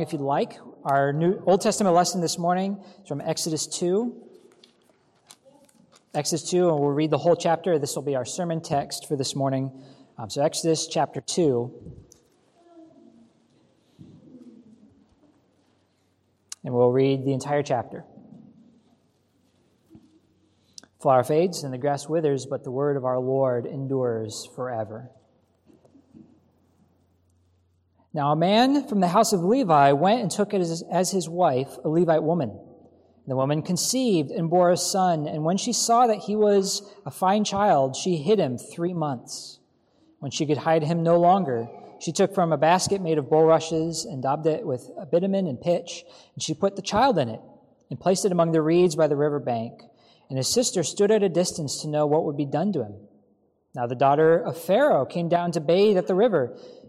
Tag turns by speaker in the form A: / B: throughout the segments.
A: If you'd like, our new Old Testament lesson this morning is from Exodus 2. Exodus 2, and we'll read the whole chapter. This will be our sermon text for this morning. Um, so, Exodus chapter 2. And we'll read the entire chapter. Flower fades and the grass withers, but the word of our Lord endures forever. Now, a man from the house of Levi went and took as, as his wife a Levite woman. The woman conceived and bore a son, and when she saw that he was a fine child, she hid him three months. When she could hide him no longer, she took from a basket made of bulrushes and daubed it with bitumen and pitch, and she put the child in it and placed it among the reeds by the river bank. And his sister stood at a distance to know what would be done to him. Now the daughter of Pharaoh came down to bathe at the river.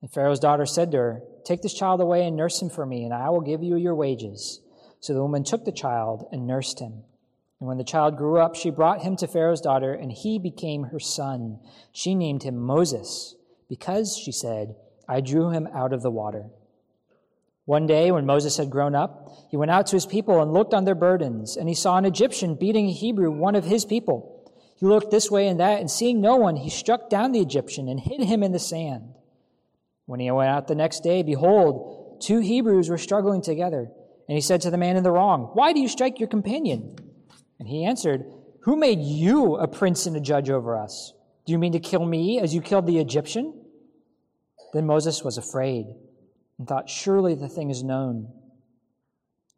A: And Pharaoh's daughter said to her, Take this child away and nurse him for me, and I will give you your wages. So the woman took the child and nursed him. And when the child grew up, she brought him to Pharaoh's daughter, and he became her son. She named him Moses, because, she said, I drew him out of the water. One day, when Moses had grown up, he went out to his people and looked on their burdens, and he saw an Egyptian beating a Hebrew, one of his people. He looked this way and that, and seeing no one, he struck down the Egyptian and hid him in the sand. When he went out the next day, behold, two Hebrews were struggling together. And he said to the man in the wrong, Why do you strike your companion? And he answered, Who made you a prince and a judge over us? Do you mean to kill me as you killed the Egyptian? Then Moses was afraid and thought, Surely the thing is known.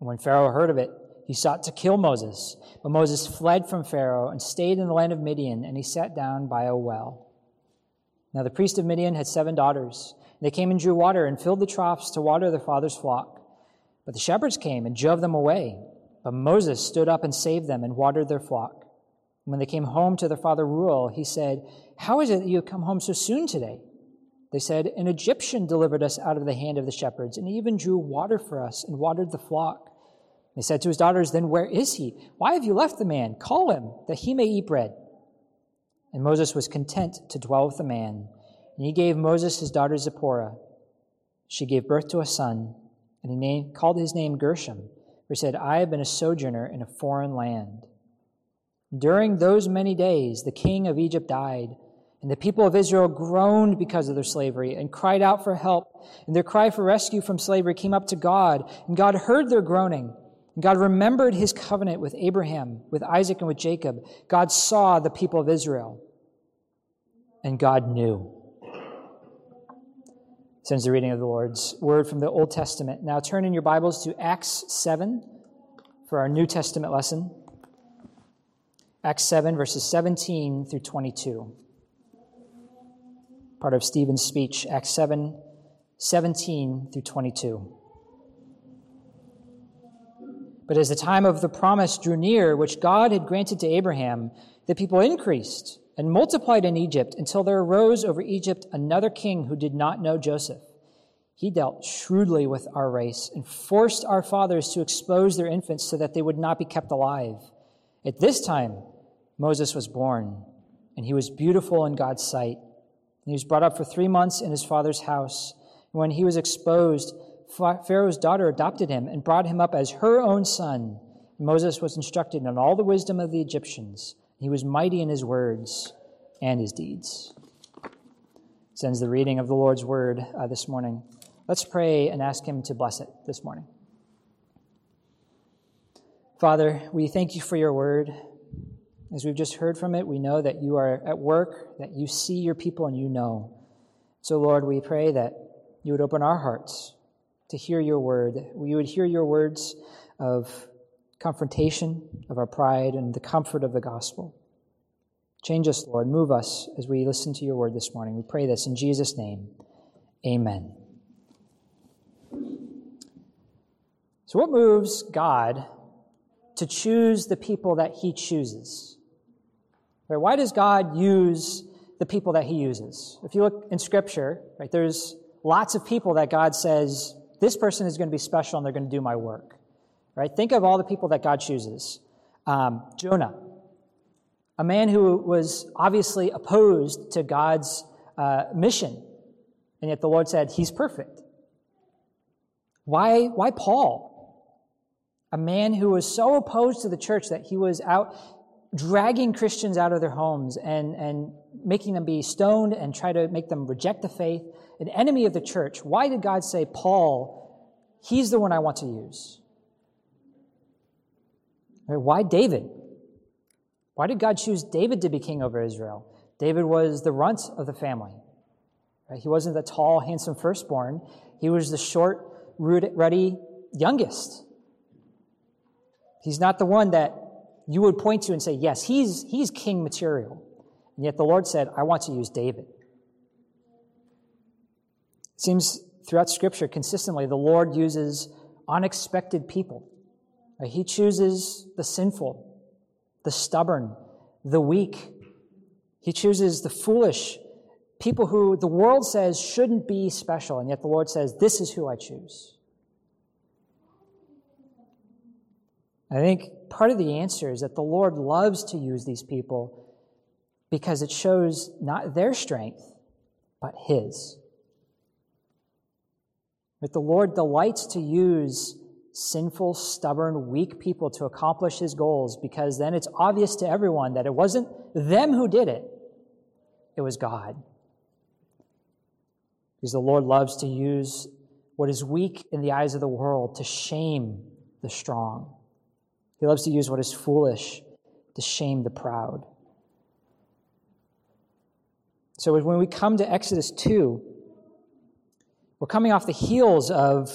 A: And when Pharaoh heard of it, he sought to kill Moses. But Moses fled from Pharaoh and stayed in the land of Midian, and he sat down by a well. Now the priest of Midian had seven daughters. They came and drew water and filled the troughs to water their father's flock. But the shepherds came and drove them away. But Moses stood up and saved them and watered their flock. when they came home to their father Reuel, he said, How is it that you have come home so soon today? They said, An Egyptian delivered us out of the hand of the shepherds, and even drew water for us and watered the flock. They said to his daughters, Then where is he? Why have you left the man? Call him, that he may eat bread. And Moses was content to dwell with the man. And he gave Moses his daughter Zipporah. She gave birth to a son, and he named, called his name Gershom, for he said, I have been a sojourner in a foreign land. During those many days, the king of Egypt died, and the people of Israel groaned because of their slavery and cried out for help. And their cry for rescue from slavery came up to God, and God heard their groaning. And God remembered his covenant with Abraham, with Isaac, and with Jacob. God saw the people of Israel, and God knew sends the reading of the Lord's word from the Old Testament. Now turn in your Bibles to Acts 7 for our New Testament lesson. Acts 7, verses 17 through 22. Part of Stephen's speech, Acts 7, 17 through 22. But as the time of the promise drew near, which God had granted to Abraham, the people increased and multiplied in Egypt until there arose over Egypt another king who did not know Joseph. He dealt shrewdly with our race and forced our fathers to expose their infants so that they would not be kept alive. At this time, Moses was born, and he was beautiful in God's sight. He was brought up for three months in his father's house. And when he was exposed, Pharaoh's daughter adopted him and brought him up as her own son. Moses was instructed in all the wisdom of the Egyptians he was mighty in his words and his deeds. Sends the reading of the Lord's word uh, this morning. Let's pray and ask him to bless it this morning. Father, we thank you for your word. As we've just heard from it, we know that you are at work, that you see your people and you know. So, Lord, we pray that you would open our hearts to hear your word. We would hear your words of confrontation of our pride and the comfort of the gospel. Change us, Lord. Move us as we listen to your word this morning. We pray this in Jesus' name. Amen. So, what moves God to choose the people that he chooses? Right? Why does God use the people that he uses? If you look in Scripture, right, there's lots of people that God says, this person is going to be special and they're going to do my work. Right? Think of all the people that God chooses. Um, Jonah, a man who was obviously opposed to God's uh, mission, and yet the Lord said, He's perfect. Why, why Paul? A man who was so opposed to the church that he was out dragging Christians out of their homes and, and making them be stoned and try to make them reject the faith, an enemy of the church. Why did God say, Paul, he's the one I want to use? Why David? Why did God choose David to be king over Israel? David was the runt of the family. He wasn't the tall, handsome firstborn. He was the short, ruddy youngest. He's not the one that you would point to and say, yes, he's, he's king material. And yet the Lord said, I want to use David. It seems throughout Scripture, consistently, the Lord uses unexpected people. He chooses the sinful, the stubborn, the weak. He chooses the foolish, people who the world says shouldn't be special, and yet the Lord says, This is who I choose. I think part of the answer is that the Lord loves to use these people because it shows not their strength, but His. But the Lord delights to use sinful, stubborn, weak people to accomplish His goals because then it's obvious to everyone that it wasn't them who did it, it was God. Because the Lord loves to use what is weak in the eyes of the world to shame the strong. He loves to use what is foolish to shame the proud. So when we come to Exodus 2, we're coming off the heels of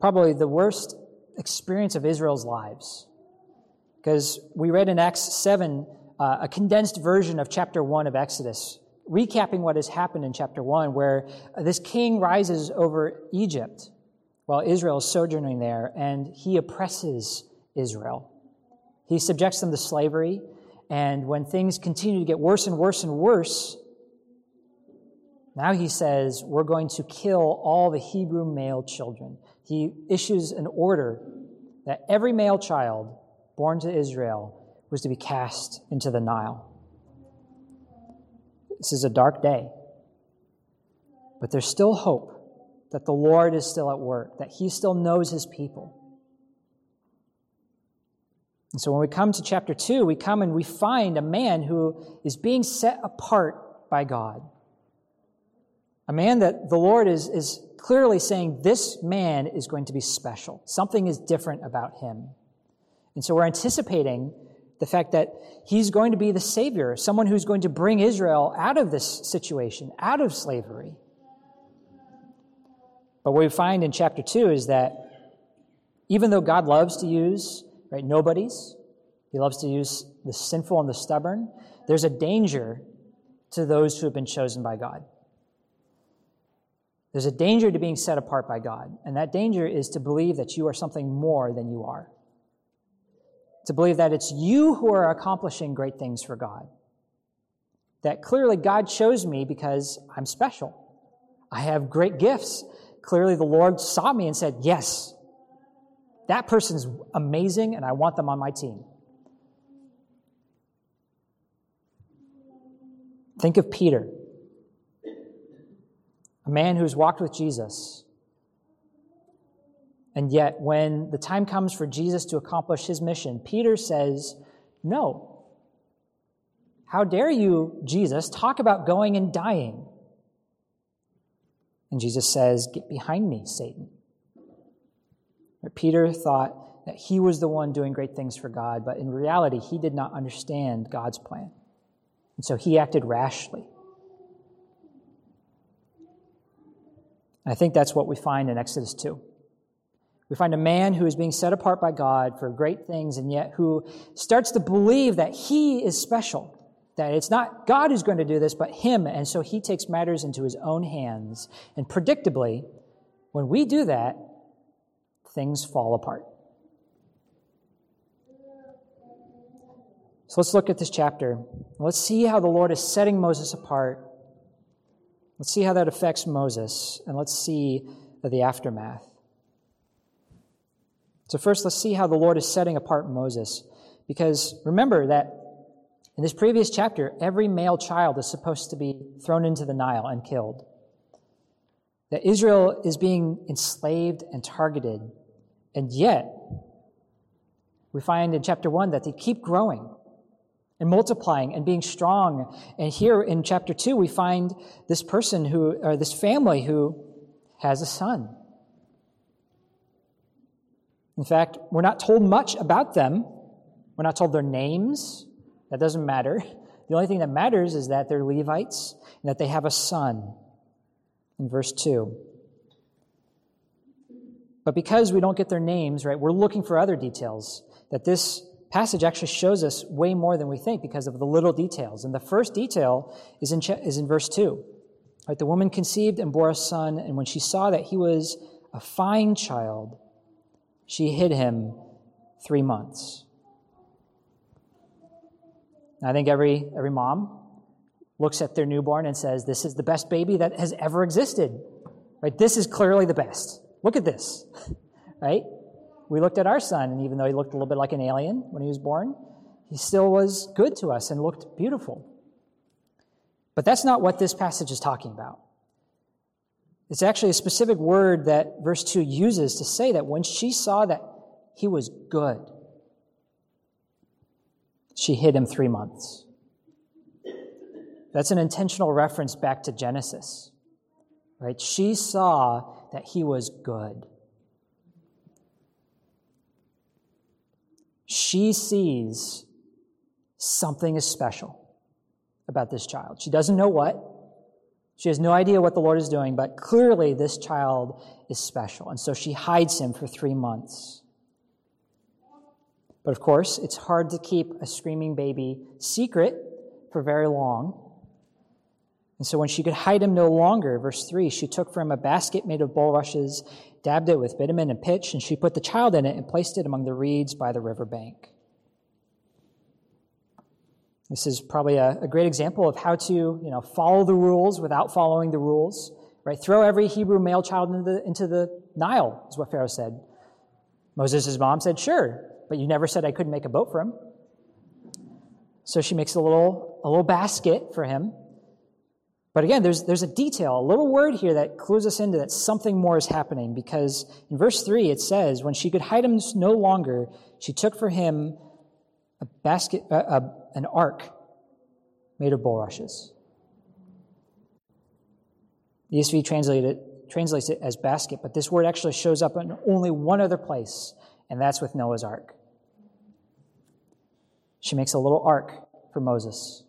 A: probably the worst experience of Israel's lives. Because we read in Acts 7 uh, a condensed version of chapter 1 of Exodus, recapping what has happened in chapter 1, where this king rises over Egypt while Israel is sojourning there, and he oppresses Israel. He subjects them to slavery, and when things continue to get worse and worse and worse, now he says, We're going to kill all the Hebrew male children. He issues an order that every male child born to Israel was to be cast into the Nile. This is a dark day, but there's still hope that the Lord is still at work, that he still knows his people. And so when we come to chapter 2, we come and we find a man who is being set apart by God. A man that the Lord is, is clearly saying, this man is going to be special. Something is different about him. And so we're anticipating the fact that he's going to be the Savior, someone who's going to bring Israel out of this situation, out of slavery. But what we find in chapter 2 is that even though God loves to use right? Nobodies. He loves to use the sinful and the stubborn. There's a danger to those who have been chosen by God. There's a danger to being set apart by God, and that danger is to believe that you are something more than you are. To believe that it's you who are accomplishing great things for God. That clearly God chose me because I'm special. I have great gifts. Clearly the Lord saw me and said, Yes, that person's amazing, and I want them on my team. Think of Peter, a man who's walked with Jesus. And yet, when the time comes for Jesus to accomplish his mission, Peter says, No. How dare you, Jesus, talk about going and dying? And Jesus says, Get behind me, Satan. But Peter thought that he was the one doing great things for God, but in reality, he did not understand God's plan. And so he acted rashly. And I think that's what we find in Exodus 2. We find a man who is being set apart by God for great things, and yet who starts to believe that he is special, that it's not God who's going to do this, but him. And so he takes matters into his own hands. And predictably, when we do that, things fall apart. So let's look at this chapter. Let's see how the Lord is setting Moses apart. Let's see how that affects Moses, and let's see the aftermath. So, first, let's see how the Lord is setting apart Moses. Because remember that in this previous chapter, every male child is supposed to be thrown into the Nile and killed. That Israel is being enslaved and targeted. And yet, we find in chapter 1 that they keep growing and multiplying and being strong. And here in chapter 2, we find this person who, or this family who has a son. In fact, we're not told much about them. We're not told their names. That doesn't matter. The only thing that matters is that they're Levites and that they have a son. In verse 2. But because we don't get their names, right, we're looking for other details. That this passage actually shows us way more than we think because of the little details. And the first detail is in, is in verse 2. Right, the woman conceived and bore a son, and when she saw that he was a fine child, she hid him three months. I think every, every mom looks at their newborn and says, This is the best baby that has ever existed. Right? This is clearly the best. Look at this. right? We looked at our son, and even though he looked a little bit like an alien when he was born, he still was good to us and looked beautiful. But that's not what this passage is talking about. It's actually a specific word that verse 2 uses to say that when she saw that he was good, she hid him three months. That's an intentional reference back to Genesis. Right? She saw that he was good. She sees something is special about this child. She doesn't know what, she has no idea what the Lord is doing, but clearly this child is special. And so she hides him for three months. But of course, it's hard to keep a screaming baby secret for very long. And so when she could hide him no longer, verse 3, she took for him a basket made of bulrushes, dabbed it with bitumen and pitch, and she put the child in it and placed it among the reeds by the river bank. This is probably a, a, great example of how to, you know, follow the rules without following the rules. Right? Throw every Hebrew male child into the, into the Nile, is what Pharaoh said. Moses' mom said, Sure, but you never said I couldn't make a boat for him. So she makes a little, a little basket for him. But again, there's, there's a detail, a little word here that clues us into that something more is happening because in verse 3 it says, When she could hide him no longer, she took for him a basket, uh, a, an ark made of bulrushes. The ESV translated, translates it as basket, but this word actually shows up in only one other place, and that's with Noah's ark. She makes a little ark for Moses.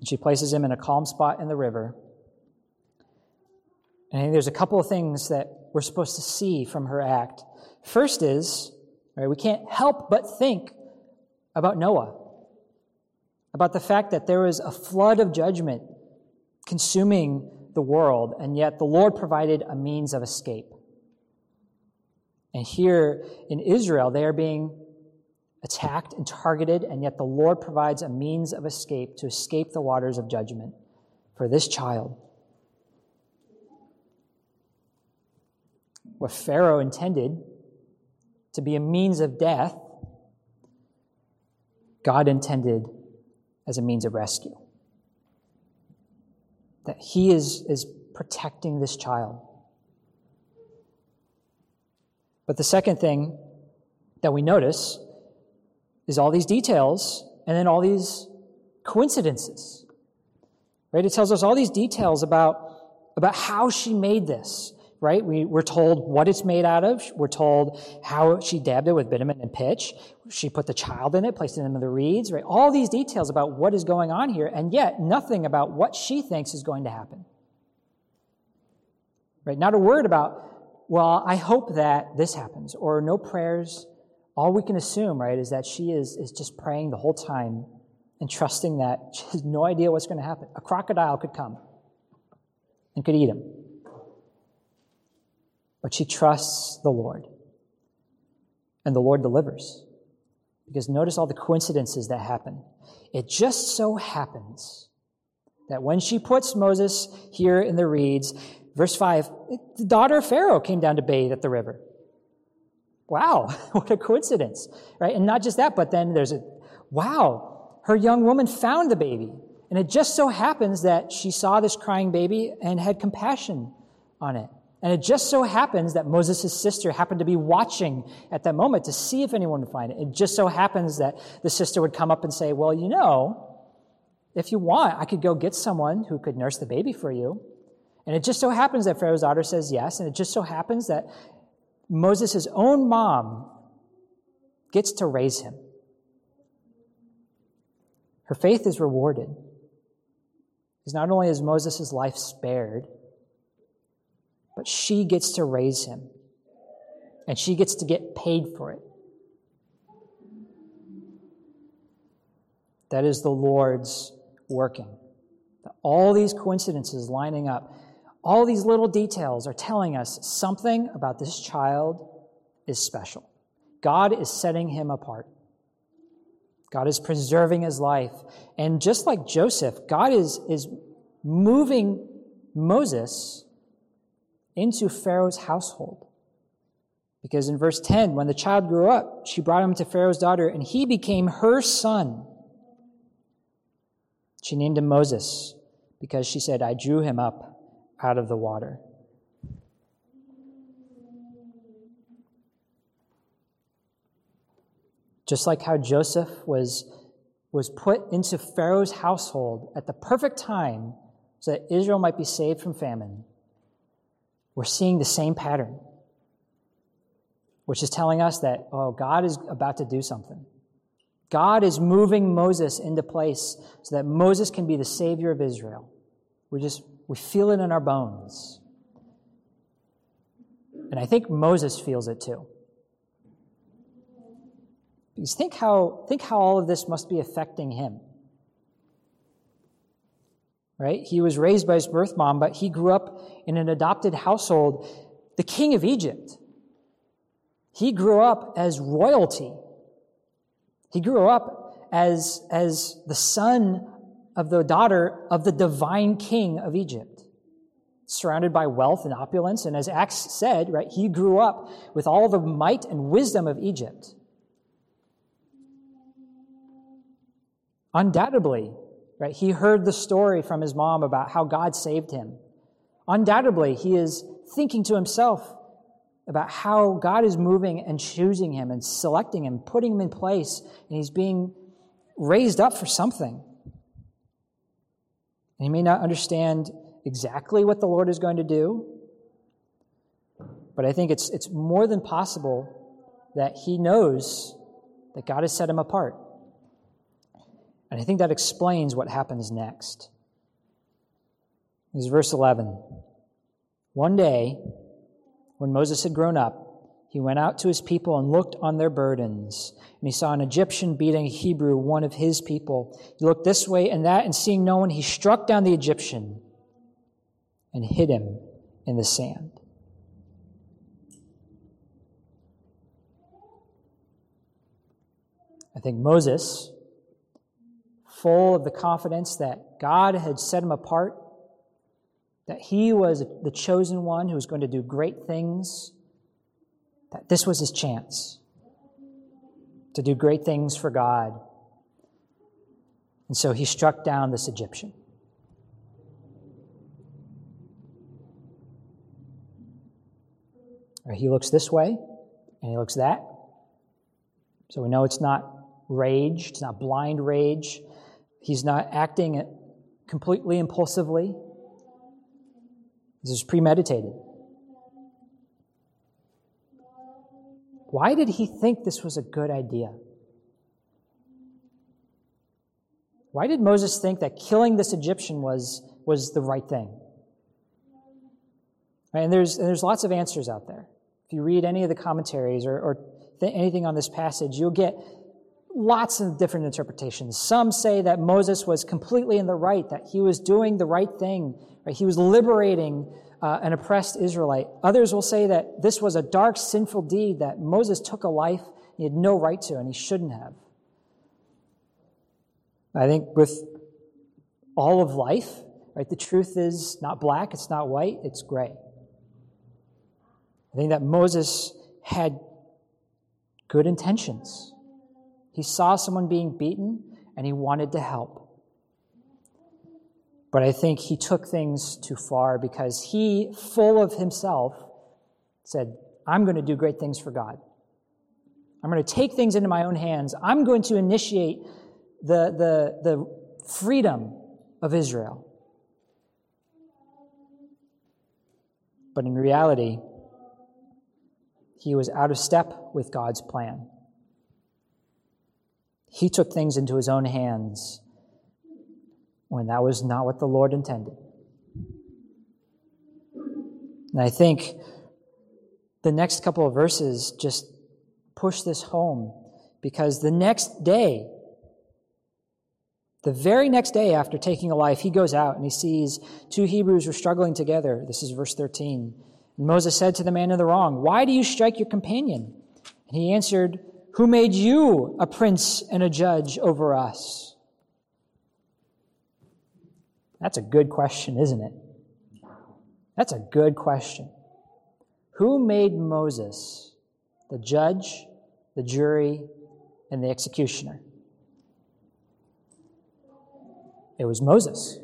A: And she places him in a calm spot in the river. And there's a couple of things that we're supposed to see from her act. First is, right, we can't help but think about Noah, about the fact that there was a flood of judgment consuming the world, and yet the Lord provided a means of escape. And here in Israel, they are being attacked and targeted, and yet the Lord provides a means of escape to escape the waters of judgment for this child. What Pharaoh intended to be a means of death God intended as a means of rescue. That He is, is protecting this child. But the second thing that we notice is all these details and then all these coincidences. Right? It tells us all these details about, about how she made this right? We, we're told what it's made out of. We're told how she dabbed it with bitumen and pitch. She put the child in it, placed it in the reeds, right? All these details about what is going on here, and yet nothing about what she thinks is going to happen. Right? Not a word about, well, I hope that this happens, or no prayers. All we can assume, right, is that she is, is just praying the whole time and trusting that she has no idea what's going to happen. A crocodile could come and could eat him but she trusts the Lord. And the Lord delivers Because notice all the coincidences that happen. It just so happens that when she puts Moses here in the reeds, verse 5, the daughter of Pharaoh came down to bathe at the river. Wow, what a coincidence, right? And not just that, but then there's a, wow, her young woman found the baby. And it just so happens that she saw this crying baby and had compassion on it. And it just so happens that Moses' sister happened to be watching at that moment to see if anyone would find it. It just so happens that the sister would come up and say, Well, you know, if you want, I could go get someone who could nurse the baby for you. And it just so happens that Pharaoh's daughter says yes. And it just so happens that Moses' own mom gets to raise him. Her faith is rewarded. Because not only is Moses' life spared, but she gets to raise him. And she gets to get paid for it. That is the Lord's working. All these coincidences lining up, all these little details are telling us something about this child is special. God is setting him apart. God is preserving his life. And just like Joseph, God is, is moving Moses into Pharaoh's household. Because in verse 10, when the child grew up, she brought him to Pharaoh's daughter, and he became her son. She named him Moses because she said, I drew him up out of the water. Just like how Joseph was, was put into Pharaoh's household at the perfect time so that Israel might be saved from famine, we're seeing the same pattern, which is telling us that, oh, God is about to do something. God is moving Moses into place so that Moses can be the savior of Israel. We just, we feel it in our bones. And I think Moses feels it too. Because think how, think how all of this must be affecting him. Right? He was raised by his birth mom, but he grew up in an adopted household, the king of Egypt. He grew up as royalty. He grew up as, as the son of the daughter of the divine king of Egypt, surrounded by wealth and opulence. And as Acts said, right, he grew up with all the might and wisdom of Egypt. Undoubtedly, right, he heard the story from his mom about how God saved him. Undoubtedly, he is thinking to himself, about how God is moving and choosing him and selecting him, putting him in place, and he's being raised up for something. And he may not understand exactly what the Lord is going to do, but I think it's, it's more than possible that he knows that God has set him apart. And I think that explains what happens next. Is verse 11. One day, when Moses had grown up, he went out to his people and looked on their burdens. And he saw an Egyptian beating a Hebrew, one of his people. He looked this way and that, and seeing no one, he struck down the Egyptian and hid him in the sand. I think Moses, full of the confidence that God had set him apart that he was the chosen one who was going to do great things, that this was his chance to do great things for God. And so he struck down this Egyptian. He looks this way and he looks that. So we know it's not rage, it's not blind rage. He's not acting completely impulsively. This is premeditated. Why did he think this was a good idea? Why did Moses think that killing this Egyptian was, was the right thing? And there's, and there's lots of answers out there. If you read any of the commentaries or, or th- anything on this passage, you'll get lots of different interpretations. Some say that Moses was completely in the right, that he was doing the right thing, right? He was liberating uh, an oppressed Israelite. Others will say that this was a dark, sinful deed, that Moses took a life He had no right to, and he shouldn't have. I think with all of life, right, the truth is not black, it's not white, it's gray. I think that Moses had good intentions. He saw someone being beaten and he wanted to help. But I think he took things too far because he, full of himself, said, I'm going to do great things for God. I'm going to take things into my own hands. I'm going to initiate the, the, the freedom of Israel. But in reality, he was out of step with God's plan. He took things into his own hands when that was not what the Lord intended. And I think the next couple of verses just push this home because the next day, the very next day after taking a life, he goes out and he sees two Hebrews were struggling together. This is verse 13. And Moses said to the man in the wrong, Why do you strike your companion? And he answered, Who made you a prince and a judge over us? That's a good question, isn't it? That's a good question. Who made Moses the judge, the jury, and the executioner? It was Moses.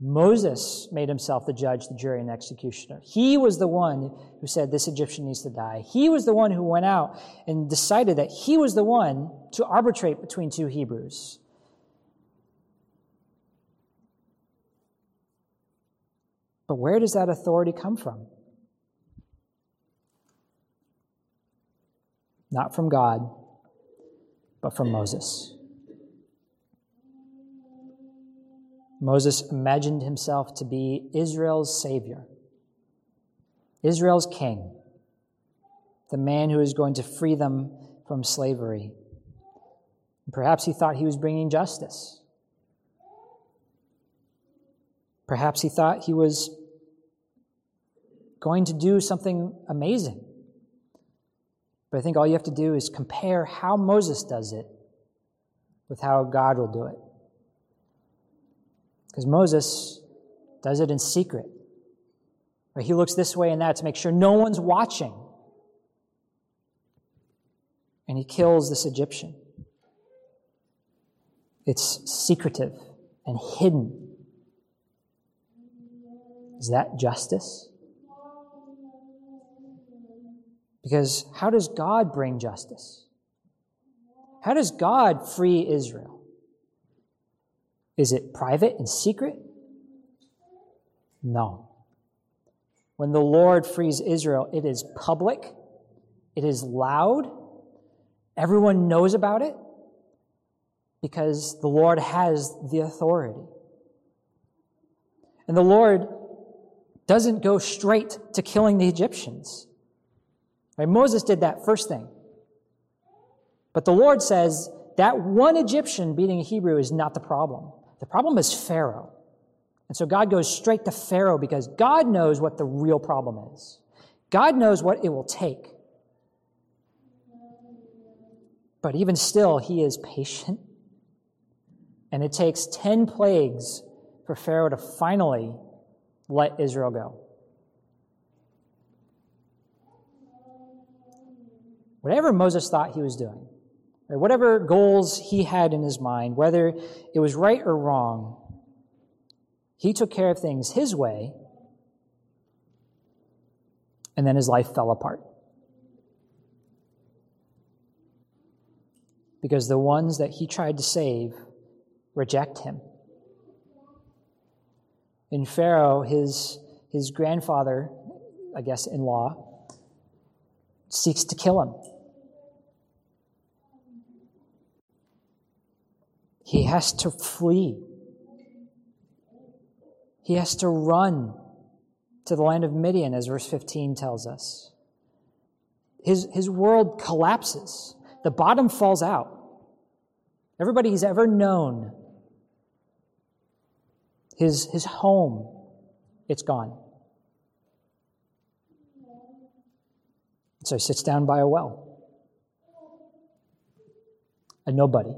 A: Moses made himself the judge, the jury, and the executioner. He was the one who said, This Egyptian needs to die. He was the one who went out and decided that he was the one to arbitrate between two Hebrews. But where does that authority come from? Not from God, but from Moses. Moses imagined himself to be Israel's savior, Israel's king, the man who is going to free them from slavery. perhaps he thought he was bringing justice. Perhaps he thought he was going to do something amazing. But I think all you have to do is compare how Moses does it with how God will do it. Because Moses does it in secret. He looks this way and that to make sure no one's watching. And he kills this Egyptian. It's secretive and hidden. Is that justice? Because how does God bring justice? How does God free Israel? Is it private and secret? No. When the Lord frees Israel, it is public, it is loud, everyone knows about it because the Lord has the authority. And the Lord doesn't go straight to killing the Egyptians. Right? Moses did that first thing. But the Lord says that one Egyptian beating a Hebrew is not the problem. The problem is Pharaoh. And so God goes straight to Pharaoh because God knows what the real problem is. God knows what it will take. But even still, he is patient. And it takes 10 plagues for Pharaoh to finally let Israel go. Whatever Moses thought he was doing, whatever goals he had in his mind, whether it was right or wrong, he took care of things his way, and then his life fell apart. Because the ones that he tried to save reject him. In Pharaoh, his, his grandfather, I guess in law, seeks to kill him. He has to flee. He has to run to the land of Midian, as verse 15 tells us. His, his world collapses, the bottom falls out. Everybody he's ever known his, his home, it's gone. So he sits down by a well. a nobody.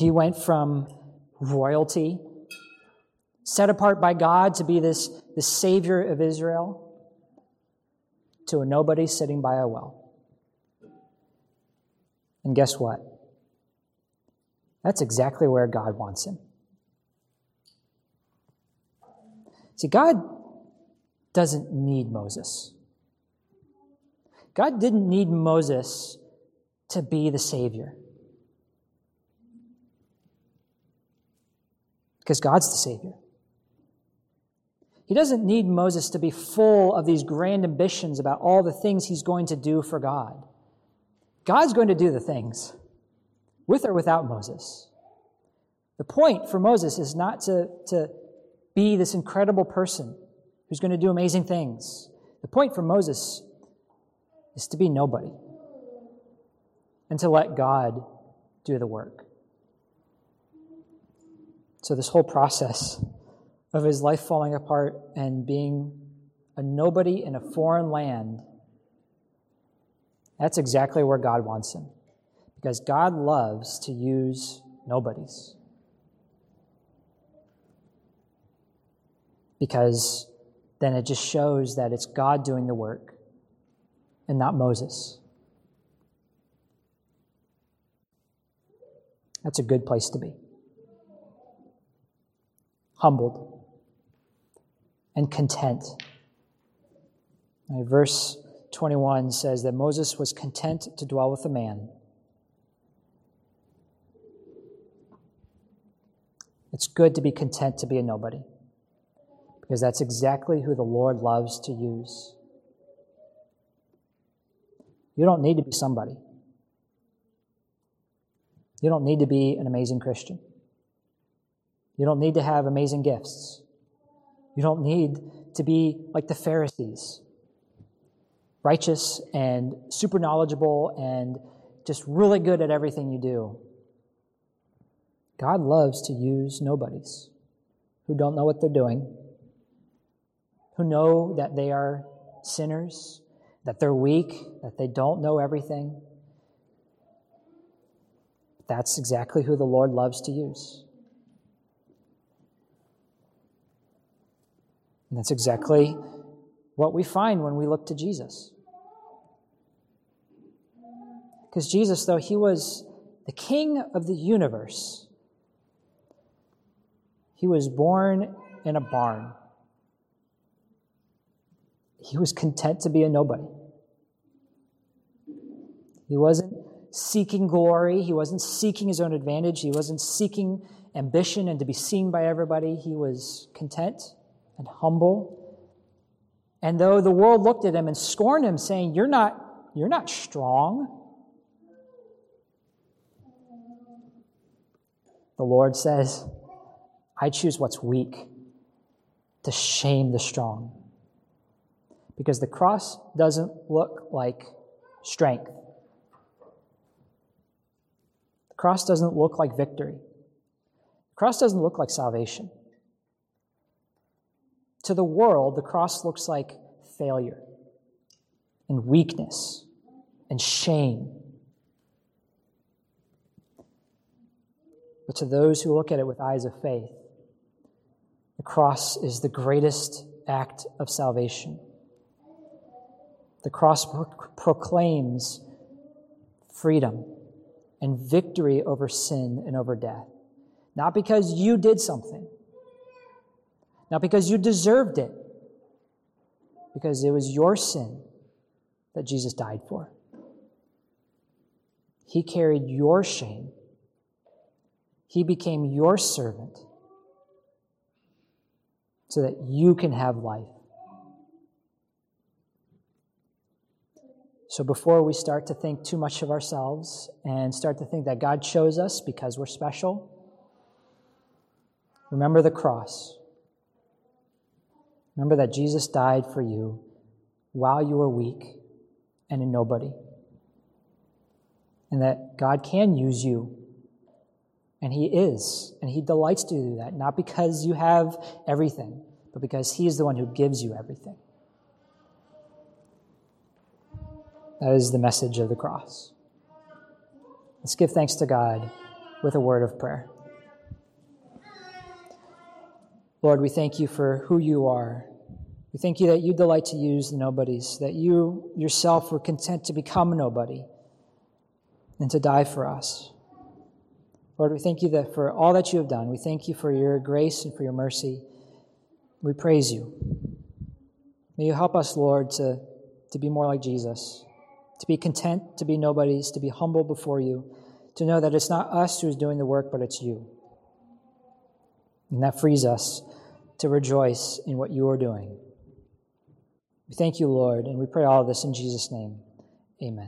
A: He went from royalty, set apart by God to be this, the savior of Israel, to a nobody sitting by a well. And guess what? That's exactly where God wants him. See, God doesn't need Moses. God didn't need Moses to be the Savior. Because God's the Savior. He doesn't need Moses to be full of these grand ambitions about all the things he's going to do for God. God's going to do the things, with or without Moses. The point for Moses is not to, to be this incredible person who's going to do amazing things. The point for Moses is to be nobody and to let God do the work. So, this whole process of his life falling apart and being a nobody in a foreign land, that's exactly where God wants him. Because God loves to use nobodies. Because then it just shows that it's God doing the work and not Moses. That's a good place to be. Humbled and content. verse 21 says that Moses was content to dwell with a man. It's good to be content to be a nobody because that's exactly who the Lord loves to use. You don't need to be somebody. You don't need to be an amazing Christian. You don't need to have amazing gifts. You don't need to be like the Pharisees, righteous and super knowledgeable and just really good at everything you do. God loves to use nobodies who don't know what they're doing, who know that they are sinners that they're weak, that they don't know everything. That's exactly who the Lord loves to use. And that's exactly what we find when we look to Jesus. Because Jesus, though he was the king of the universe, he was born in a barn he was content to be a nobody. He wasn't seeking glory. He wasn't seeking his own advantage. He wasn't seeking ambition and to be seen by everybody. He was content and humble. And though the world looked at him and scorned him, saying, You're not, you're not strong. The Lord says, I choose what's weak to shame the strong because the cross doesn't look like strength. The cross doesn't look like victory. The cross doesn't look like salvation. To the world, the cross looks like failure and weakness and shame. But to those who look at it with eyes of faith, the cross is the greatest act of salvation. The cross proclaims freedom and victory over sin and over death. Not because you did something, not because you deserved it, because it was your sin that Jesus died for. He carried your shame. He became your servant so that you can have life. So before we start to think too much of ourselves and start to think that God chose us because we're special, remember the cross. Remember that Jesus died for you while you were weak and a nobody. And that God can use you. And He is. And He delights to do that, not because you have everything, but because He is the one who gives you everything. That is the message of the cross. Let's give thanks to God with a word of prayer. Lord, we thank you for who you are. We thank you that you delight to use the nobodies, that you yourself were content to become a nobody and to die for us. Lord, we thank you that for all that you have done. We thank you for your grace and for your mercy. We praise you. May you help us, Lord, to, to be more like Jesus, to be content to be nobodies, to be humble before you, to know that it's not us who is doing the work, but it's you. And that frees us to rejoice in what you are doing. We thank you, Lord, and we pray all of this in Jesus' name. Amen.